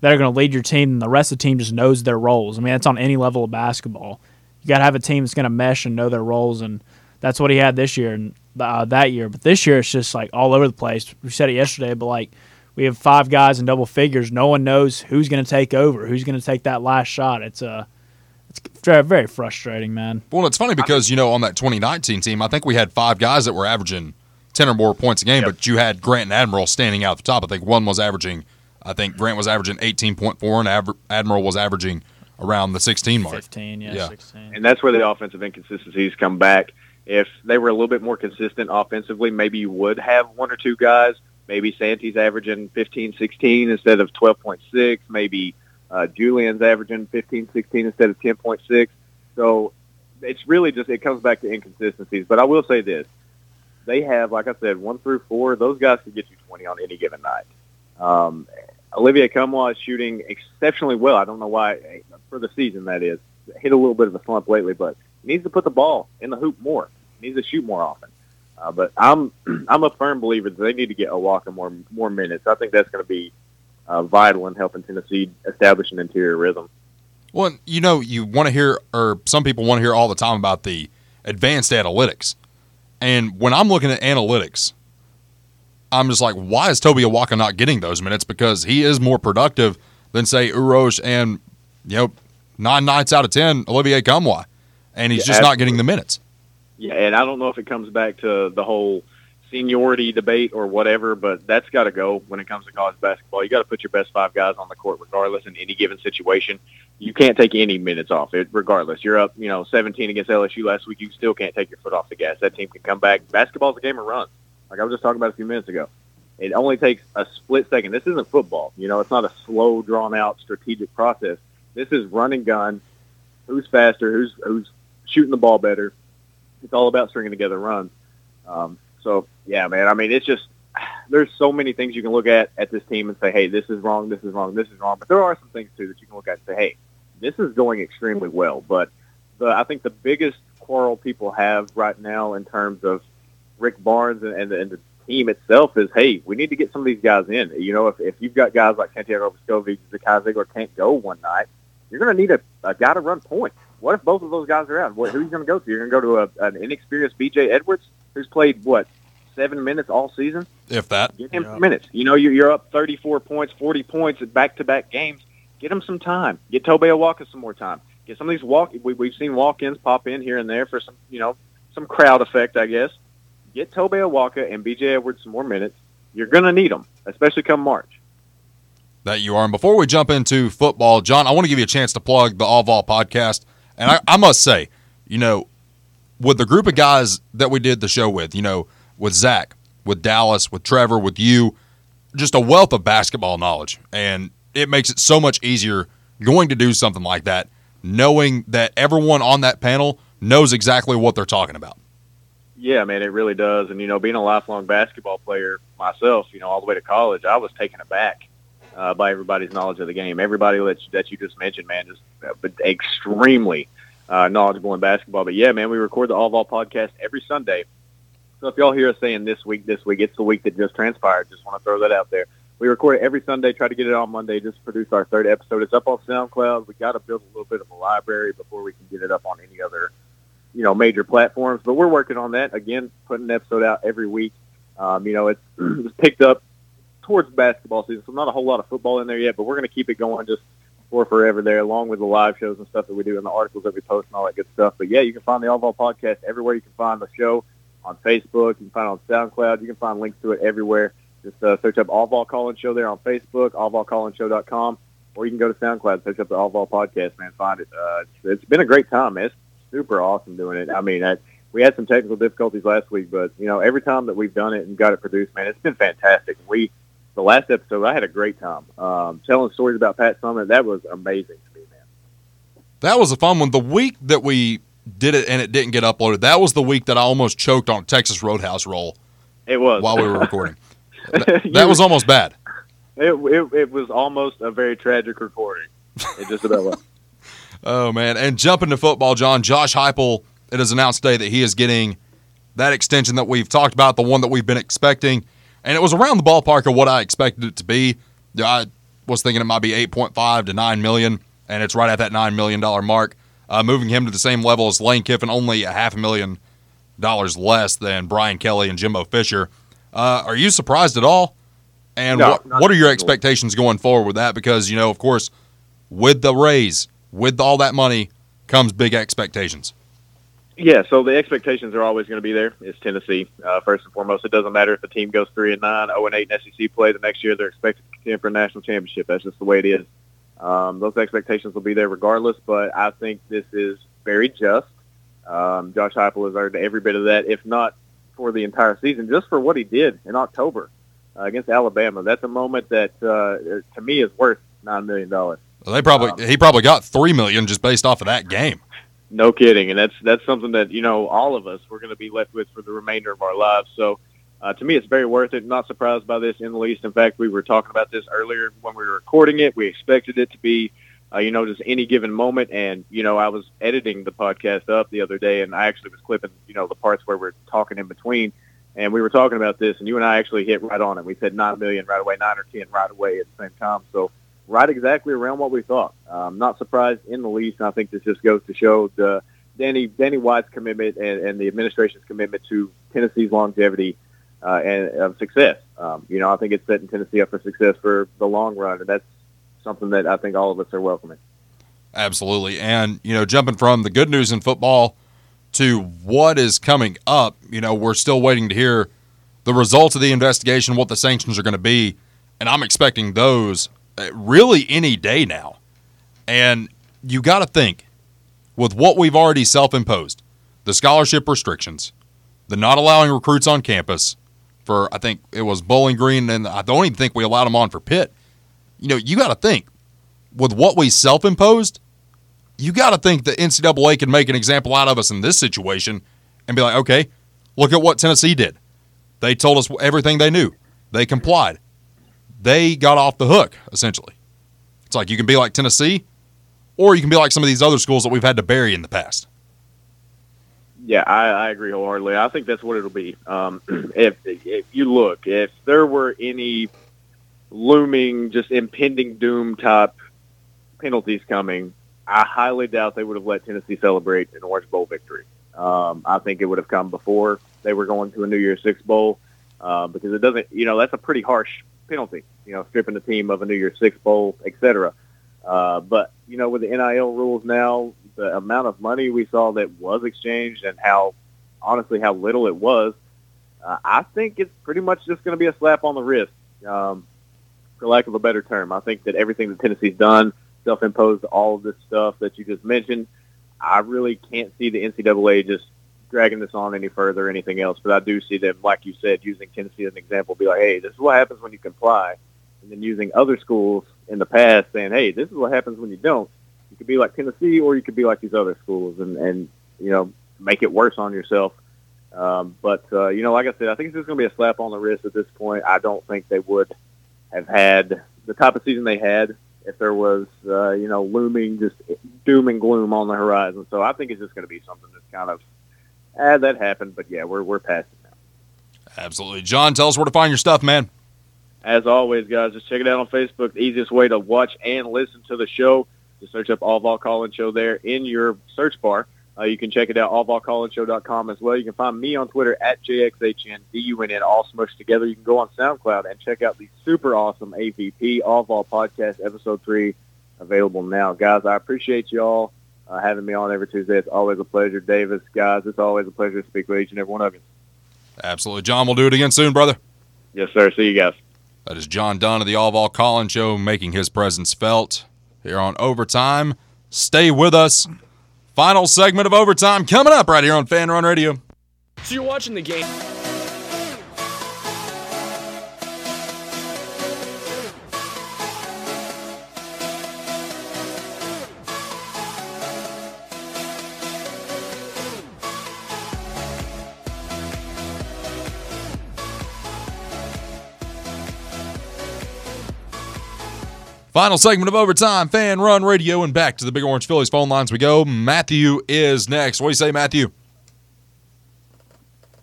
Speaker 2: that are going to lead your team, and the rest of the team just knows their roles. I mean, that's on any level of basketball. You got to have a team that's going to mesh and know their roles, and that's what he had this year and uh, that year. But this year, it's just like all over the place. We said it yesterday, but like we have five guys in double figures. No one knows who's going to take over, who's going to take that last shot. It's a uh, it's very frustrating, man.
Speaker 1: Well, it's funny because you know on that 2019 team, I think we had five guys that were averaging 10 or more points a game, yep. but you had Grant and Admiral standing out at the top. I think one was averaging, I think Grant was averaging 18.4 and Admiral was averaging around the 16 mark.
Speaker 2: 15, yeah, yeah. 16.
Speaker 5: And that's where the offensive inconsistencies come back. If they were a little bit more consistent offensively, maybe you would have one or two guys. Maybe Santi's averaging 15, 16 instead of 12.6. Maybe uh, Julian's averaging 15, 16 instead of 10.6. So it's really just it comes back to inconsistencies. But I will say this: they have, like I said, one through four. Those guys can get you 20 on any given night. Um, Olivier Nkamhoua is shooting exceptionally well. I don't know why for the season that is. Hit a little bit of a slump lately, but needs to put the ball in the hoop more. Needs to shoot more often. Uh, but I'm I'm a firm believer that they need to get Awaka more more minutes. I think that's going to be uh, vital in helping Tennessee establish an interior rhythm.
Speaker 1: Well, you know, you want to hear, or some people want to hear all the time about the advanced analytics. And when I'm looking at analytics, I'm just like, why is Tobe Awaka not getting those minutes? Because he is more productive than, say, Uros and, you know, nine nights out of 10, Olivier Nkamhoua. And he's yeah, just absolutely. not getting the minutes.
Speaker 5: Yeah, and I don't know if it comes back to the whole – seniority debate or whatever, but that's got to go when it comes to college basketball. You got to put your best five guys on the court regardless in any given situation. You can't take any minutes off it regardless. You're up, you know, 17 against LSU last week. You still can't take your foot off the gas. That team can come back. Basketball's a game of runs. Like I was just talking about a few minutes ago. It only takes a split second. This isn't football. You know, it's not a slow, drawn out strategic process. This is run and gun. Who's faster? Who's who's shooting the ball better? It's all about stringing together runs. Um, so yeah, man. I mean, it's just there's so many things you can look at at this team and say, hey, this is wrong, this is wrong, this is wrong. But there are some things too that you can look at and say, hey, this is going extremely well. But the I think the biggest quarrel people have right now in terms of Rick Barnes and, and, the, and the team itself is, hey, we need to get some of these guys in. You know, if, if you've got guys like Santiago Vescovi, Zakai Zeigler can't go one night, you're going to need a, a guy to run points. What if both of those guys are out? What, who are you going to go to? You're going to go to a, an inexperienced B.J. Edwards who's played what seven minutes all season.
Speaker 1: If that,
Speaker 5: get him yeah. minutes. You know, you're, you're up 34 points, 40 points at back-to-back games. Get him some time. Get Tobe Awaka some more time. Get some of these walk. We, we've seen walk-ins pop in here and there for some, you know, some crowd effect, I guess. Get Tobe Awaka and B.J. Edwards some more minutes. You're going to need them, especially come March.
Speaker 1: That you are. And before we jump into football, John, I want to give you a chance to plug the All Vol podcast. And I, I must say, you know, with the group of guys that we did the show with, you know, with Zach, with Dallas, with Trevor, with you, just a wealth of basketball knowledge. And it makes it so much easier going to do something like that, knowing that everyone on that panel knows exactly what they're talking about.
Speaker 5: Yeah, man, it really does. And, you know, being a lifelong basketball player myself, you know, all the way to college, I was taken aback uh, by everybody's knowledge of the game. Everybody that, that you just mentioned, man, just uh, extremely uh, knowledgeable in basketball. But, yeah, man, we record the All Vol podcast every Sunday so if y'all hear us saying this week, this week, it's the week that just transpired. Just want to throw that out there. We record it every Sunday, try to get it on Monday, just produce our third episode. It's up on SoundCloud. We got to build a little bit of a library before we can get it up on any other, you know, major platforms. But we're working on that. Again, putting an episode out every week. Um, you know, it's, it's picked up towards basketball season, so not a whole lot of football in there yet, but we're going to keep it going just for forever there, along with the live shows and stuff that we do and the articles that we post and all that good stuff. But yeah, you can find the All Vol podcast everywhere you can find the show on Facebook. You can find it on SoundCloud. You can find links to it everywhere. Just uh, search up All Vol Collins Show there on Facebook, allvolcollinsshow.com, or you can go to SoundCloud, search up the All Vol Podcast, man, find it. Uh, it's, it's been a great time, man. It's super awesome doing it. I mean, I, we had some technical difficulties last week, but, you know, every time that we've done it and got it produced, man, it's been fantastic. We the last episode, I had a great time um, telling stories about Pat Summitt. That was amazing to me, man.
Speaker 1: That was a fun one. The week that we did it and it didn't get uploaded, that was the week that I almost choked on Texas Roadhouse roll
Speaker 5: It was
Speaker 1: while we were recording. that, that was almost bad.
Speaker 5: It, it, it was almost a very tragic recording. It just about was.
Speaker 1: Oh man! And jumping to football, John. Josh Heupel. It is announced today that he is getting that extension that we've talked about, the one that we've been expecting, and it was around the ballpark of what I expected it to be. I was thinking it might be eight point five to nine million, and it's right at that nine million dollar mark. Uh, moving him to the same level as Lane Kiffin, only a half a million dollars less than Brian Kelly and Jimbo Fisher. Uh, are you surprised at all? And
Speaker 5: No,
Speaker 1: what what are your expectations going forward with that? Because you know, of course, with the raise, with all that money, comes big expectations.
Speaker 5: Yeah, so the expectations are always going to be there. It's Tennessee uh, first and foremost. It doesn't matter if the team goes three and nine, zero and eight in SEC play. The next year, they're expected to contend for a national championship. That's just the way it is. Um, those expectations will be there regardless. But I think this is very just. Um, Josh Heupel has earned every bit of that, if not for the entire season, just for what he did in October uh, against Alabama. That's a moment that uh, to me is worth nine million dollars.
Speaker 1: Well, They probably he probably got three million just based off of that game.
Speaker 5: No kidding, and that's that's something that you know all of us we're going to be left with for the remainder of our lives. So, uh, to me, it's very worth it. Not surprised by this in the least. In fact, we were talking about this earlier when we were recording it. We expected it to be, uh, you know, just any given moment. And you know, I was editing the podcast up the other day, and I actually was clipping, you know, the parts where we're talking in between, and we were talking about this, and you and I actually hit right on it. We said nine million right away, nine or ten right away at the same time. So right exactly around what we thought. Um, not surprised in the least. And I think this just goes to show the Danny Danny White's commitment and, and the administration's commitment to Tennessee's longevity uh, and of success. Um, you know, I think it's setting Tennessee up for success for the long run, and that's something that I think all of us are welcoming.
Speaker 1: Absolutely. And, you know, jumping from the good news in football to what is coming up, you know, we're still waiting to hear the results of the investigation, what the sanctions are going to be. And I'm expecting those Uh, really any day now. And you got to think with what we've already self imposed the scholarship restrictions, the not allowing recruits on campus for, I think it was Bowling Green, and I don't even think we allowed them on for Pitt. You know, you got to think with what we self imposed, you got to think the NCAA can make an example out of us in this situation and be like, okay, look at what Tennessee did. They told us everything they knew, they complied, they got off the hook, essentially. It's like you can be like Tennessee, or you can be like some of these other schools that we've had to bury in the past.
Speaker 5: Yeah, I, I agree wholeheartedly. I think that's what it'll be. Um, if if you look, if there were any looming, just impending doom type penalties coming, I highly doubt they would have let Tennessee celebrate an Orange Bowl victory. Um, I think it would have come before they were going to a New Year's Six Bowl uh, because it doesn't, you know, that's a pretty harsh penalty, you know, stripping the team of a New Year's Six Bowl, et cetera. Uh, but, you know, with the NIL rules now, the amount of money we saw that was exchanged and how, honestly, how little it was, uh, I think it's pretty much just going to be a slap on the wrist, um, for lack of a better term. I think that everything that Tennessee's done, self-imposed all of this stuff that you just mentioned, I really can't see the NCAA just dragging this on any further or anything else. But I do see them, like you said, using Tennessee as an example, be like, hey, this is what happens when you comply. And then using other schools in the past saying, hey, this is what happens when you don't. You could be like Tennessee or you could be like these other schools and, and you know, make it worse on yourself. Um, but, uh, you know, like I said, I think it's just going to be a slap on the wrist at this point. I don't think they would have had the type of season they had if there was, uh, you know, looming just doom and gloom on the horizon. So I think it's just going to be something that's kind of, ah, that happened. But yeah, we're we're past it now.
Speaker 1: Absolutely. John, tell us where to find your stuff, man.
Speaker 5: As always, guys, just check it out on Facebook. The easiest way to watch and listen to the show. Just search up All Vol Collins Show there in your search bar. Uh, you can check it out, allvolcollinshow.com as well. You can find me on Twitter at JXHNDUNN, all smushed together. You can go on SoundCloud and check out the super awesome AVP All Vol Podcast, Episode 3, available now. Guys, I appreciate y'all uh, having me on every Tuesday. It's always a pleasure. Davis, guys, it's always a pleasure to speak with each and every one of you.
Speaker 1: Absolutely. John, we'll do it again soon, brother.
Speaker 5: Yes, sir. See you guys.
Speaker 1: That is John Dunn of the All Vol Collins Show making his presence felt here on Overtime. Stay with us. Final segment of Overtime coming up right here on Fan Run Radio.
Speaker 6: So you're watching the game.
Speaker 1: Final segment of overtime, fan run radio, and back to the Big Orange Phillies phone lines we go. Matthew is next. What do you say, Matthew?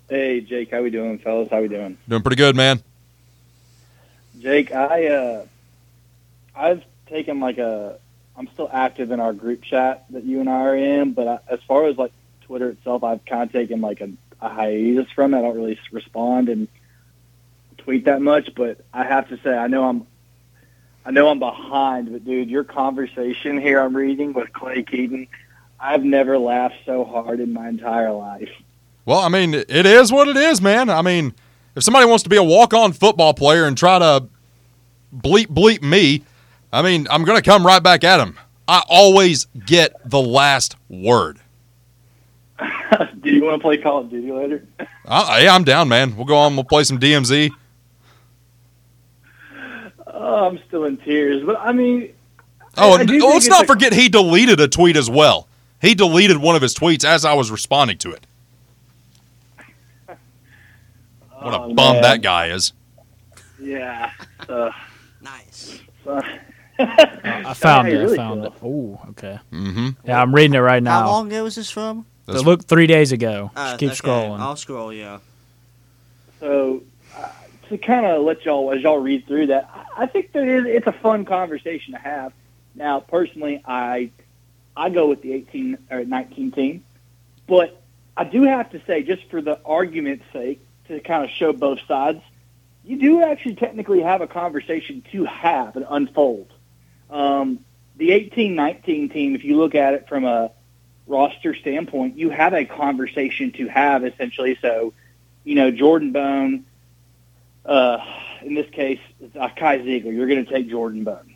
Speaker 6: Hey, Jake, how we doing, fellas? How we doing?
Speaker 1: Doing pretty good, man.
Speaker 6: Jake, I uh, I've taken like a. I'm still active in our group chat that you and I are in, but I, as far as like Twitter itself, I've kind of taken like a, a hiatus from it. I don't really respond and tweet that much, but I have to say, I know I'm. I know I'm behind, but dude, your conversation here I'm reading with Clay Keaton, I've never laughed so hard in my entire life.
Speaker 1: Well, I mean, it is what it is, man. I mean, if somebody wants to be a walk-on football player and try to bleep bleep me, I mean, I'm going to come right back at him. I always get the last word.
Speaker 6: Do you want to play Call of Duty later?
Speaker 1: Uh, yeah, I'm down, man. We'll go on. We'll play some DMZ.
Speaker 6: Oh, I'm still in tears, but I mean,
Speaker 1: Oh,
Speaker 6: I
Speaker 1: and
Speaker 6: do
Speaker 1: oh, let's
Speaker 6: it's
Speaker 1: not
Speaker 6: a-
Speaker 1: forget he deleted a tweet as well. He deleted one of his tweets as I was responding to it. What a
Speaker 6: Oh,
Speaker 1: bum
Speaker 6: man.
Speaker 1: that guy is.
Speaker 6: yeah. Uh,
Speaker 3: Nice.
Speaker 6: so-
Speaker 2: I found
Speaker 6: Hey,
Speaker 2: it. I found
Speaker 6: cool.
Speaker 2: it. Oh, okay.
Speaker 1: Mm-hmm.
Speaker 2: Yeah, I'm reading it right now.
Speaker 3: How long ago was this from?
Speaker 2: So look, three days ago.
Speaker 3: Uh,
Speaker 2: Just keep
Speaker 3: okay,
Speaker 2: scrolling.
Speaker 3: I'll scroll. Yeah.
Speaker 6: So, uh, to kind of let y'all, as y'all read through that, I- think that it, it's a fun conversation to have. Now, personally, I I go with the 18 or 19 team, but I do have to say, just for the argument's sake, to kind of show both sides, you do actually technically have a conversation to have and unfold. Um, the 18-19 team, if you look at it from a roster standpoint, you have a conversation to have essentially. So, you know, Jordan Bone, uh, in this case, uh, Kai Zeigler, you're going to take Jordan Bone.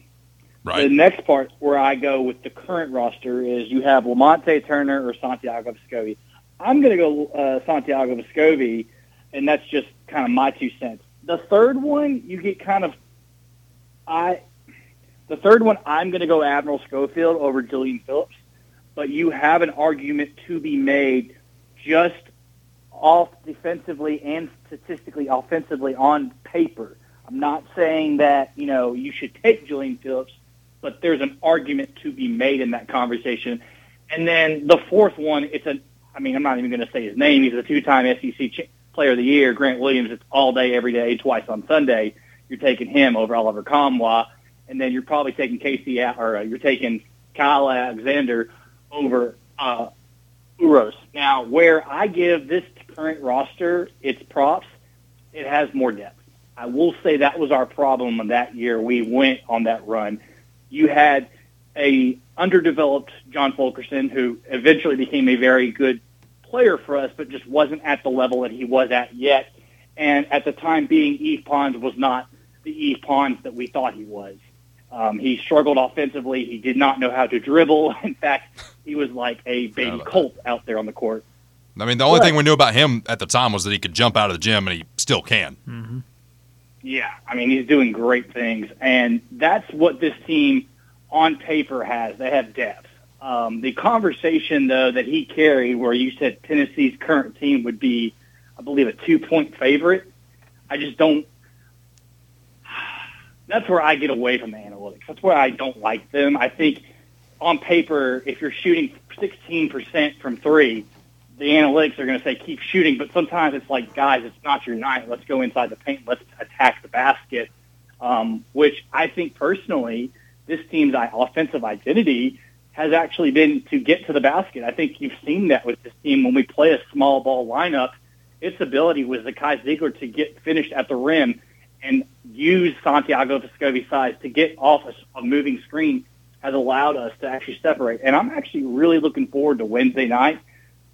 Speaker 6: The next part where I go with the current roster is you have Lamonte Turner or Santiago Vescovi. I'm going to go uh, Santiago Vescovi, and that's just kind of my two cents. The third one, you get kind of, I, the third one, I'm going to go Admiral Schofield over Julian Phillips, but you have an argument to be made just off defensively and statistically offensively on paper. I'm not saying that, you know, you should take Julian Phillips, but there's an argument to be made in that conversation. And then the fourth one, it's a, I mean, I'm not even going to say his name. He's a two-time SEC Player of the Year, Grant Williams. It's all day, every day, twice on Sunday. You're taking him over Olivier Nkamhoua, and then you're probably taking Casey, or uh, you're taking Kyle Alexander over uh, Uros. Now, where I give this current roster its props, it has more depth. I will say that was our problem that year we went on that run. You had a underdeveloped John Fulkerson who eventually became a very good player for us, but just wasn't at the level that he was at yet. And at the time being, Yves Pons was not the Yves Pons that we thought he was. Um, he struggled offensively. He did not know how to dribble. In fact, he was like a baby colt out there on the court.
Speaker 1: I mean, the only
Speaker 6: Right.
Speaker 1: thing we knew about him at the time was that he could jump out of the gym, and he still can.
Speaker 6: Yeah, I mean he's doing great things, and that's what this team on paper has. They have depth. Um, the conversation though that he carried, where you said Tennessee's current team would be, I believe, a two-point favorite. I just don't. That's where I get away from the analytics. That's where I don't like them. I think on paper, if you're shooting 16% from three, the analytics are going to say keep shooting, but sometimes it's like, guys, it's not your night. Let's go inside the paint. Let's attack the basket. Um, which I think personally, this team's offensive identity has actually been to get to the basket. I think you've seen that with this team when we play a small ball lineup. Its ability was the Kai Zeigler to get finished at the rim and use Santiago Vescovi's size to get off a, a moving screen has allowed us to actually separate. And I'm actually really looking forward to Wednesday night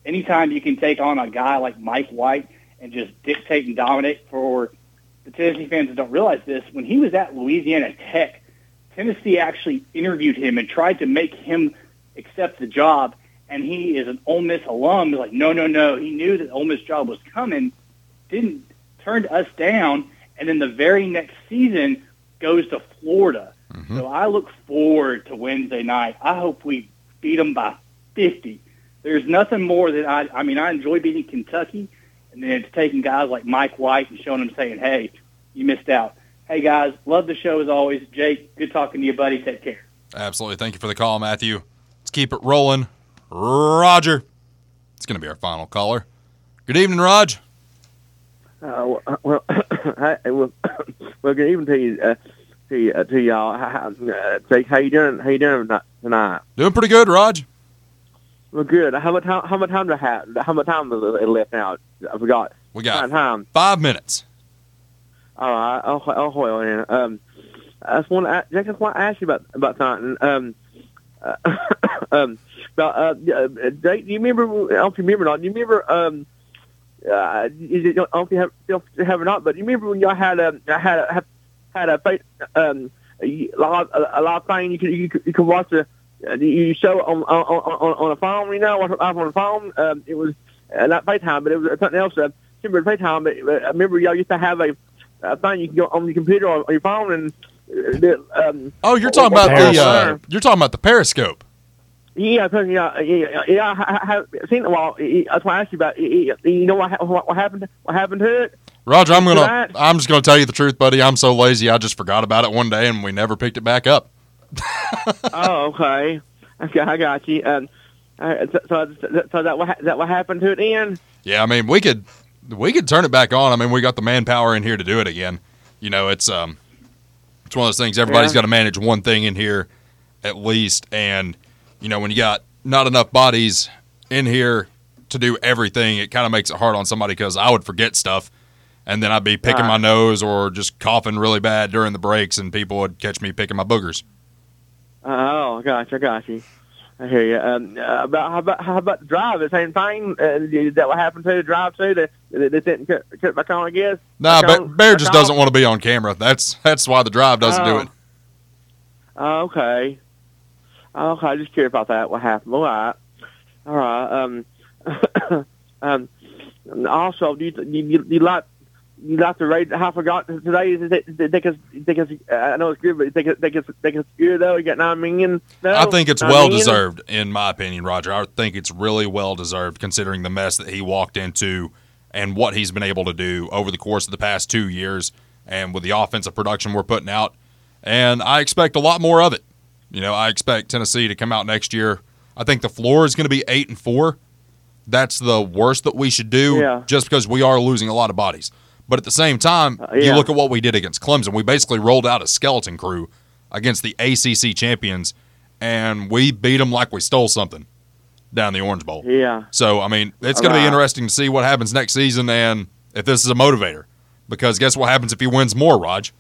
Speaker 6: anytime you can take on a guy like Mike White and just dictate and dominate for the Tennessee fans that don't realize this, when he was at Louisiana Tech, Tennessee actually interviewed him and tried to make him accept the job. And he is an Ole Miss alum. He's like, no, no, no. He knew that Ole Miss job was coming, didn't turned us down, and then the very next season goes to Florida. Mm-hmm. So I look forward to Wednesday night. I hope we beat them by 50 there's nothing more that I I mean I enjoy beating Kentucky and then it's taking guys like Mike White and showing them saying, Hey, you missed out. Hey guys, love the show as always. Jake, good talking to you, buddy. Take care.
Speaker 1: Absolutely. Thank you for the call, Matthew. Let's keep it rolling. Roger. It's going to be our final caller. Good evening, Raj.
Speaker 7: Uh, well, hi, well, well, good evening to you, uh, to, you, uh, to y'all. How, uh, Jake, how you doing? How you doing tonight?
Speaker 1: Doing pretty good, Raj.
Speaker 7: Well, good. How much time? How much time do I have? How much time is it left now? I forgot.
Speaker 1: We got
Speaker 7: time.
Speaker 1: five minutes.
Speaker 7: All right. Oh well, then. Um, I just want to, I just want to ask you about about something. Um, uh, um, about uh, do you remember? I don't know if you remember or not. Do you remember? Um, uh, you don't know if you have, still have or not, but you remember when y'all had a had a had a um a lot a, a lot of things you could you could, you could watch the you show on on on, on a phone, you know, on a phone. Um, it was uh, not FaceTime, but it was something else. Uh, remember FaceTime, but I remember y'all used to have a, a thing you can go on your computer or on your phone and. Uh, um,
Speaker 1: oh, you're talking about the uh, you're talking about the Periscope.
Speaker 7: Yeah, yeah, yeah, yeah. I have seen it. Well, that's why I asked you about. You know what, what happened? What happened to it?
Speaker 1: Roger, I'm gonna. I'm just gonna tell you the truth, buddy. I'm so lazy. I just forgot about it one day, and we never picked it back up.
Speaker 7: Oh, okay. Okay, I got you. Um, so, so, so that what that what happened to it then?
Speaker 1: Yeah, I mean, we could we could turn it back on. I mean, we got the manpower in here to do it again. You know, it's um, it's one of those things. Everybody's yeah. got to manage one thing in here, at least, and you know, when you got not enough bodies in here to do everything, it kind of makes it hard on somebody because I would forget stuff and then I'd be picking uh, my nose or just coughing really bad during the breaks, and people would catch me picking my boogers.
Speaker 7: Oh, I gotcha, I gotcha. I hear you. Um, uh, about how about how about the drive? The same thing. Uh, that what happened to the drive too? That they didn't cut, cut back on, I guess.
Speaker 1: Nah, Bear, Bear just doesn't want to be on camera. That's that's why the drive doesn't
Speaker 7: oh.
Speaker 1: do it.
Speaker 7: Oh, okay. Okay, I just curious about that. What happened? All right. All right. Um. um. Also, do you, do you, do you like you have to rate. I forgot today. Is it's, think it's, I know it's good, but they can, think it's, think it's good though. You got nine million. No?
Speaker 1: I think it's well million? deserved, in my opinion, Roger. I think it's really well deserved considering the mess that he walked into and what he's been able to do over the course of the past two years, and with the offensive production we're putting out. And I expect a lot more of it. You know, I expect Tennessee to come out next year. I think the floor is going to be eight and four. That's the worst that we should do,
Speaker 7: yeah.
Speaker 1: just because we are losing a lot of bodies. But at the same time,
Speaker 7: uh, yeah.
Speaker 1: you look at what we did against Clemson. We basically rolled out a skeleton crew against the ACC champions, and we beat them like we stole something down the Orange Bowl.
Speaker 7: Yeah.
Speaker 1: So I mean, it's going to be interesting to see what happens next season, and if this is a motivator. Because guess what happens if he wins more, Raj?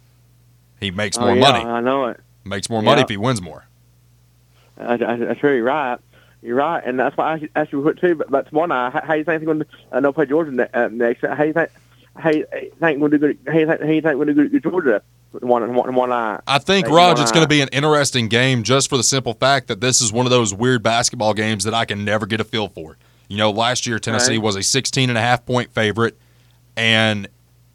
Speaker 1: He makes more
Speaker 7: oh, yeah,
Speaker 1: money.
Speaker 7: I know it.
Speaker 1: Makes more money if he wins more.
Speaker 7: I, I, that's really right. You're right, and that's why I asked you what too. But, but tomorrow night, how, how you think they're going to? I know play Georgia ne- uh, next. How you think? How you think we're? How you think? How you think we're going to Georgia? One, one, one eye.
Speaker 1: I think, Raj, it's going to be an interesting game just for the simple fact that this is one of those weird basketball games that I can never get a feel for. You know, last year Tennessee
Speaker 7: right.
Speaker 1: was a 16 and a half point favorite, and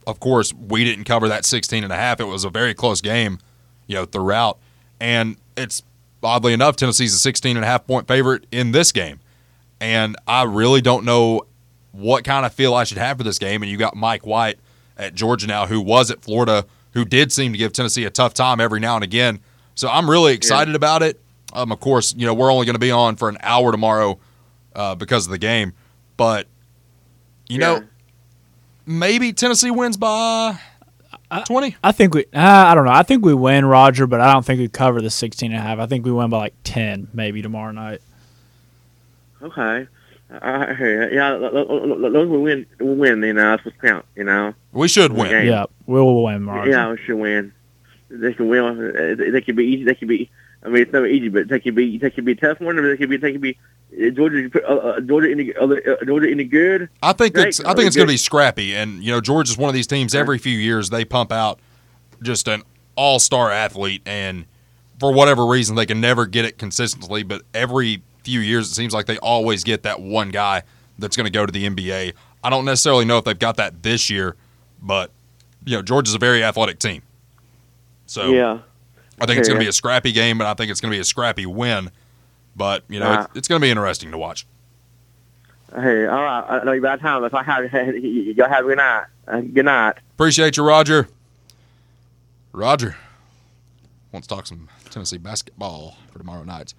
Speaker 1: of course we didn't cover that 16 and a half. It was a very close game, you know, throughout. And it's oddly enough, Tennessee's a 16 and a half point favorite in this game. And I really don't know what kind of feel I should have for this game. And you got Mike White at Georgia now, who was at Florida, who did seem to give Tennessee a tough time every now and again. So I'm really excited yeah. about it. Um, of course, you know we're only going to be on for an hour tomorrow uh, because of the game, but you yeah. know maybe Tennessee wins by twenty.
Speaker 2: I, I think we. Uh, I don't know. I think we win, Roger, but I don't think we cover the 16 and a half. I think we win by like ten, maybe tomorrow night.
Speaker 7: Okay. I hear you. Yeah, those will win. Will win. You know, that's what counts. You know,
Speaker 1: we should win.
Speaker 2: Game. Yeah, we will win, Roger.
Speaker 7: Yeah, we should win. They can win. They can be easy. They can be. I mean, it's not easy, but they can be. They can be tough one. They can be. They can be. Georgia, uh, uh, Georgia, any, uh, Georgia, any good?
Speaker 1: I think it's. I think it's going to be scrappy, and you know, Georgia's one of these teams. Every few years, they pump out just an all-star athlete, and for whatever reason, they can never get it consistently. But every few years, it seems like they always get that one guy that's going to go to the NBA. I don't necessarily know if they've got that this year, but you know, Georgia's a very athletic team. So
Speaker 7: yeah,
Speaker 1: I think it's going to be a scrappy game, but I think it's going to be a scrappy win. But you know, uh, it's, it's going to be interesting to watch.
Speaker 7: Hey, all right. I know you're out of time. If I have, you have a good night. Uh, good night.
Speaker 1: Appreciate you, Roger. Roger wants to talk some Tennessee basketball for tomorrow night.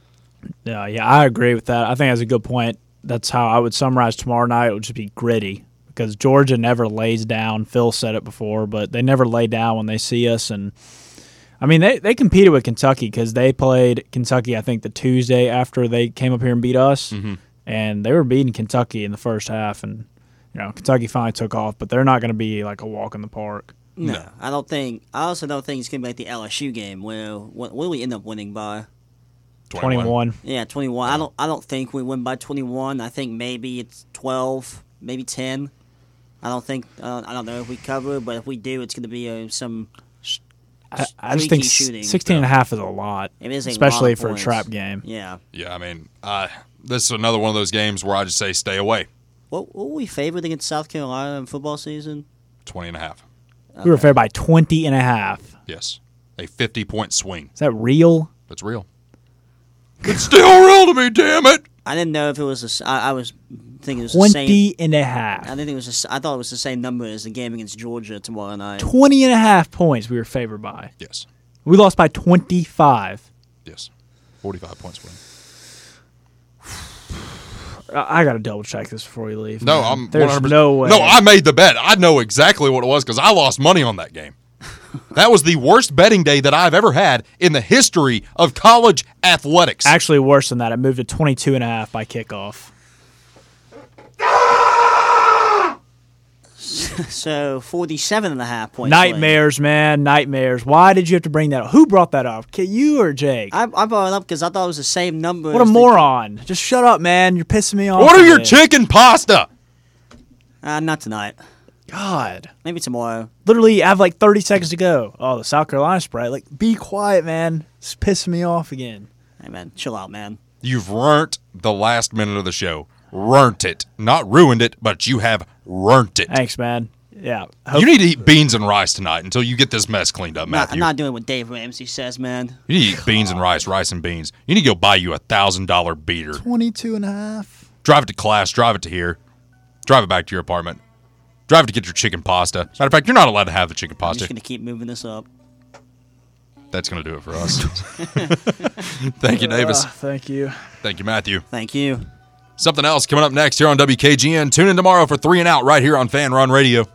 Speaker 2: Yeah, yeah, I agree with that. I think that's a good point. That's how I would summarize tomorrow night. It would just be gritty because Georgia never lays down. Phil said it before, but they never lay down when they see us. And I mean, they, they competed with Kentucky because they played Kentucky, I think, the Tuesday after they came up here and beat us. Mm-hmm. And they were beating Kentucky in the first half. And, you know, Kentucky finally took off, but they're not going to be like a walk in the park.
Speaker 3: No, I don't think. I also don't think it's gonna be like the LSU game where what, what do we end up winning by?
Speaker 2: 21.
Speaker 3: Yeah, twenty one. I don't. I don't think we win by twenty one. I think maybe it's twelve, maybe ten. I don't think. Uh, I don't know if we cover, but if we do, it's gonna be uh, some.
Speaker 2: I, I just think
Speaker 3: streaky shooting.
Speaker 2: 16 and a half is a lot,
Speaker 3: It is a
Speaker 2: especially
Speaker 3: of
Speaker 2: for
Speaker 3: points.
Speaker 2: a trap game.
Speaker 3: Yeah.
Speaker 1: Yeah, I mean, uh, this is another one of those games where I just say stay away.
Speaker 3: What, what were we favored against South Carolina in football season?
Speaker 1: 20 and a half.
Speaker 2: We were favored by 20 and a half.
Speaker 1: Yes. A 50 point swing.
Speaker 2: Is that real?
Speaker 1: That's real. It's still real to me, damn it.
Speaker 3: I didn't know if it was. A s I I was thinking it was the same.
Speaker 2: and a half.
Speaker 3: I didn't think it was. a s I thought it was the same number as the game against Georgia tomorrow night.
Speaker 2: 20 and a half points we were favored by.
Speaker 1: Yes.
Speaker 2: We lost by 25.
Speaker 1: Yes. 45 points win.
Speaker 2: I, I got to double check this before we leave.
Speaker 1: No,
Speaker 2: man.
Speaker 1: I'm
Speaker 2: There's
Speaker 1: 100%.
Speaker 2: no way.
Speaker 1: No, I made the bet. I know exactly what it was because I lost money on that game. That was the worst betting day that I've ever had in the history of college athletics.
Speaker 2: Actually, worse than that. It moved to 22 and a half by kickoff.
Speaker 3: So 47 and a half points.
Speaker 2: Nightmares, man. Nightmares. Why did you have to bring that up? Who brought that up? K- You or Jake?
Speaker 3: I, I brought it up because I thought it was the same number.
Speaker 2: what a
Speaker 3: as the-
Speaker 2: moron. Just shut up, man. You're pissing me off.
Speaker 1: Order your chicken pasta.
Speaker 3: Uh, not tonight.
Speaker 2: God.
Speaker 3: Maybe tomorrow.
Speaker 2: Literally, I have like 30 seconds to go. Oh, the South Carolina Sprite. Like, be quiet, man. It's pissing me off again.
Speaker 3: Hey man, chill out, man.
Speaker 1: You've ruined the last minute of the show. Ruined it. Not ruined it, but you have ruined it.
Speaker 2: Thanks, man. Yeah.
Speaker 1: You need to eat beans and rice tonight until you get this mess cleaned up,
Speaker 3: Not,
Speaker 1: Matthew.
Speaker 3: I'm not doing what Dave Ramsey says, man.
Speaker 1: you need to eat beans and rice, rice and beans. You need to go buy you a thousand dollar beater.
Speaker 2: 22 and a half.
Speaker 1: Drive it to class, drive it to here, drive it back to your apartment. Drive to get your chicken pasta. Matter of fact, you're not allowed to have the chicken
Speaker 3: I'm
Speaker 1: pasta.
Speaker 3: just gonna keep moving this up.
Speaker 1: That's going to do it for us. Thank you, Davis.
Speaker 2: Uh, thank you.
Speaker 1: Thank you, Matthew.
Speaker 3: Thank you.
Speaker 1: Something else coming up next here on WKGN. Tune in tomorrow for three and out right here on Fan Run Radio.